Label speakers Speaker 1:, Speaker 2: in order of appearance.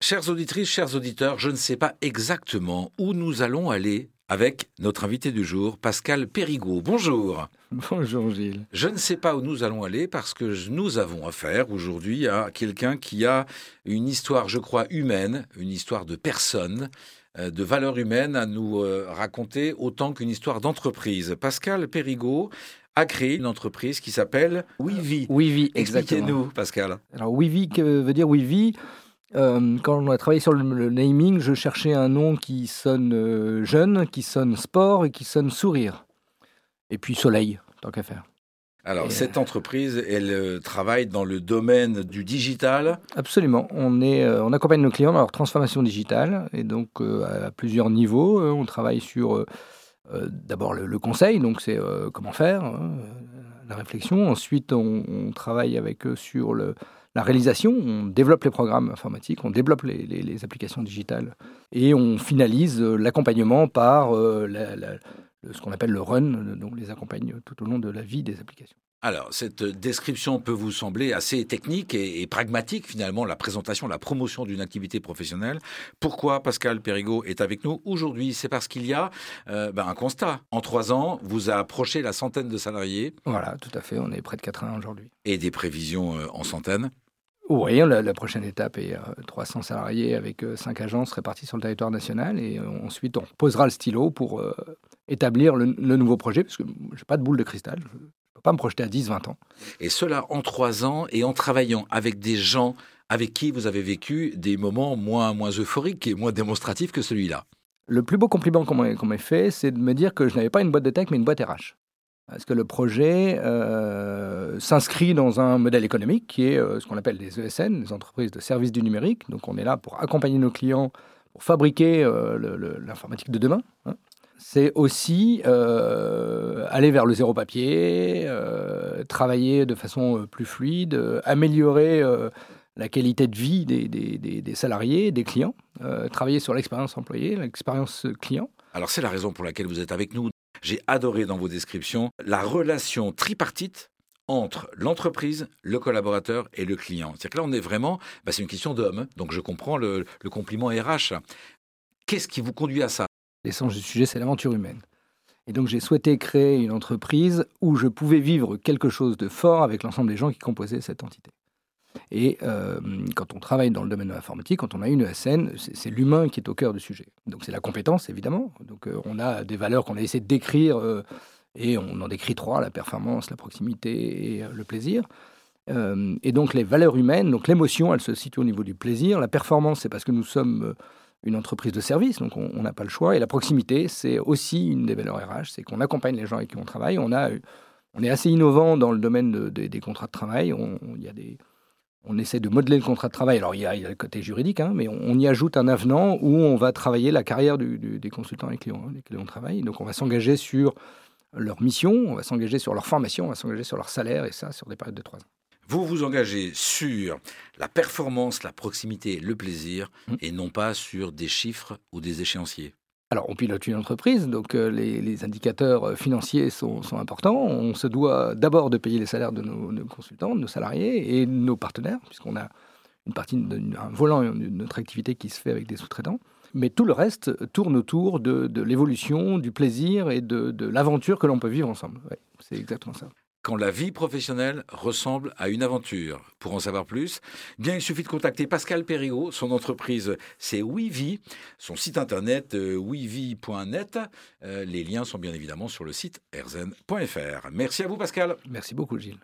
Speaker 1: Chères auditrices, chers auditeurs, je ne sais pas exactement où nous allons aller avec notre invité du jour, Pascal Périgaud. Bonjour.
Speaker 2: Bonjour Gilles.
Speaker 1: Je ne sais pas où nous allons aller parce que nous avons affaire aujourd'hui à quelqu'un qui a une histoire, je crois, humaine, une histoire de personne, euh, de valeur humaine à nous euh, raconter autant qu'une histoire d'entreprise. Pascal Périgaud a créé une entreprise qui s'appelle WeVie.
Speaker 2: WeVie,
Speaker 1: Expliquez-nous, Pascal.
Speaker 2: Alors WeVie, que veut dire WeVie euh, quand on a travaillé sur le, naming, je cherchais un nom qui sonne euh, jeune, qui sonne sport et qui sonne sourire. Et puis soleil, tant qu'à faire.
Speaker 1: Alors, cette euh, entreprise, elle travaille dans le domaine du digital
Speaker 2: Absolument. On, est, on accompagne nos clients dans leur transformation digitale, et donc à plusieurs niveaux. On travaille sur d'abord le, conseil, donc c'est comment faire, hein, la réflexion. Ensuite, on, travaille avec eux sur la réalisation, on développe les programmes informatiques, on développe les, applications digitales et on finalise l'accompagnement par euh, ce qu'on appelle le run, donc les accompagne tout au long de la vie des applications.
Speaker 1: Alors, cette description peut vous sembler assez technique et, pragmatique, finalement, la présentation, la promotion d'une activité professionnelle. Pourquoi Pascal Perrigo est avec nous aujourd'hui? C'est parce qu'il y a euh, ben, un constat. En trois ans, vous a approché la centaine de salariés.
Speaker 2: Voilà, tout à fait. On est près de 80 aujourd'hui.
Speaker 1: Et des prévisions en centaines?
Speaker 2: Oui, la, la, prochaine étape est 300 euh, salariés avec 5 euh, agences réparties sur le territoire national. Et euh, ensuite, on posera le stylo pour établir le, nouveau projet, parce que je n'ai pas de boule de cristal. Je ne peux pas me projeter à 10, 20 ans.
Speaker 1: Et cela en 3 ans et en travaillant avec des gens avec qui vous avez vécu des moments moins, moins euphoriques et moins démonstratifs que celui-là.
Speaker 2: Le plus beau compliment qu'on m'ait fait, c'est de me dire que je n'avais pas une boîte de tech, mais une boîte RH. Parce que le projet euh, s'inscrit dans un modèle économique qui est euh, ce qu'on appelle des ESN, les entreprises de services du numérique. Donc on est là pour accompagner nos clients pour fabriquer euh, l'informatique de demain. Hein. C'est aussi aller vers le zéro papier, travailler de façon plus fluide, améliorer la qualité de vie des, des salariés, des clients, travailler sur l'expérience employée, l'expérience client.
Speaker 1: Alors c'est la raison pour laquelle vous êtes avec nous j'ai adoré dans vos descriptions la relation tripartite entre l'entreprise, le collaborateur et le client. C'est-à-dire que là, on est vraiment, bah, c'est une question d'homme, donc je comprends le, compliment RH. Qu'est-ce qui vous conduit à ça?
Speaker 2: L'essence du sujet, c'est l'aventure humaine. Et donc j'ai souhaité créer une entreprise où je pouvais vivre quelque chose de fort avec l'ensemble des gens qui composaient cette entité. Et euh, quand on travaille dans le domaine de l'informatique, quand on a une ESN, c'est l'humain qui est au cœur du sujet. Donc c'est la compétence, évidemment. Donc euh, on a des valeurs qu'on a essayé de décrire, euh, et on en décrit trois, la performance, la proximité et le plaisir. et donc les valeurs humaines, donc l'émotion, elle se situe au niveau du plaisir. La performance, c'est parce que nous sommes une entreprise de service, donc on n'a pas le choix. Et la proximité, c'est aussi une des valeurs RH, c'est qu'on accompagne les gens avec qui on travaille. On, a, on est assez innovant dans le domaine des contrats de travail. Il y a des on essaie de modeler le contrat de travail. Alors, il y a, le côté juridique, hein, mais on, y ajoute un avenant où on va travailler la carrière des consultants et clients, hein, des clients travail. Donc, on va s'engager sur leur mission, on va s'engager sur leur formation, on va s'engager sur leur salaire, et ça sur des périodes de trois ans.
Speaker 1: Vous vous engagez sur la performance, la proximité, le plaisir, mmh. et non pas sur des chiffres ou des échéanciers.
Speaker 2: Alors, on pilote une entreprise, donc euh, les, indicateurs euh, financiers sont, importants. On se doit d'abord de payer les salaires de nos, consultants, de nos salariés et de nos partenaires, puisqu'on a une partie, un volant de notre activité qui se fait avec des sous-traitants. Mais tout le reste tourne autour de, l'évolution, du plaisir et de, l'aventure que l'on peut vivre ensemble. c'est exactement ça
Speaker 1: quand la vie professionnelle ressemble à une aventure. Pour en savoir plus, bien il suffit de contacter Pascal Perriot. Son entreprise, c'est WeVie. Son site internet, euh, wevie.net. Euh, les liens sont bien évidemment sur le site erzen.fr. Merci à vous, Pascal.
Speaker 2: Merci beaucoup, Gilles.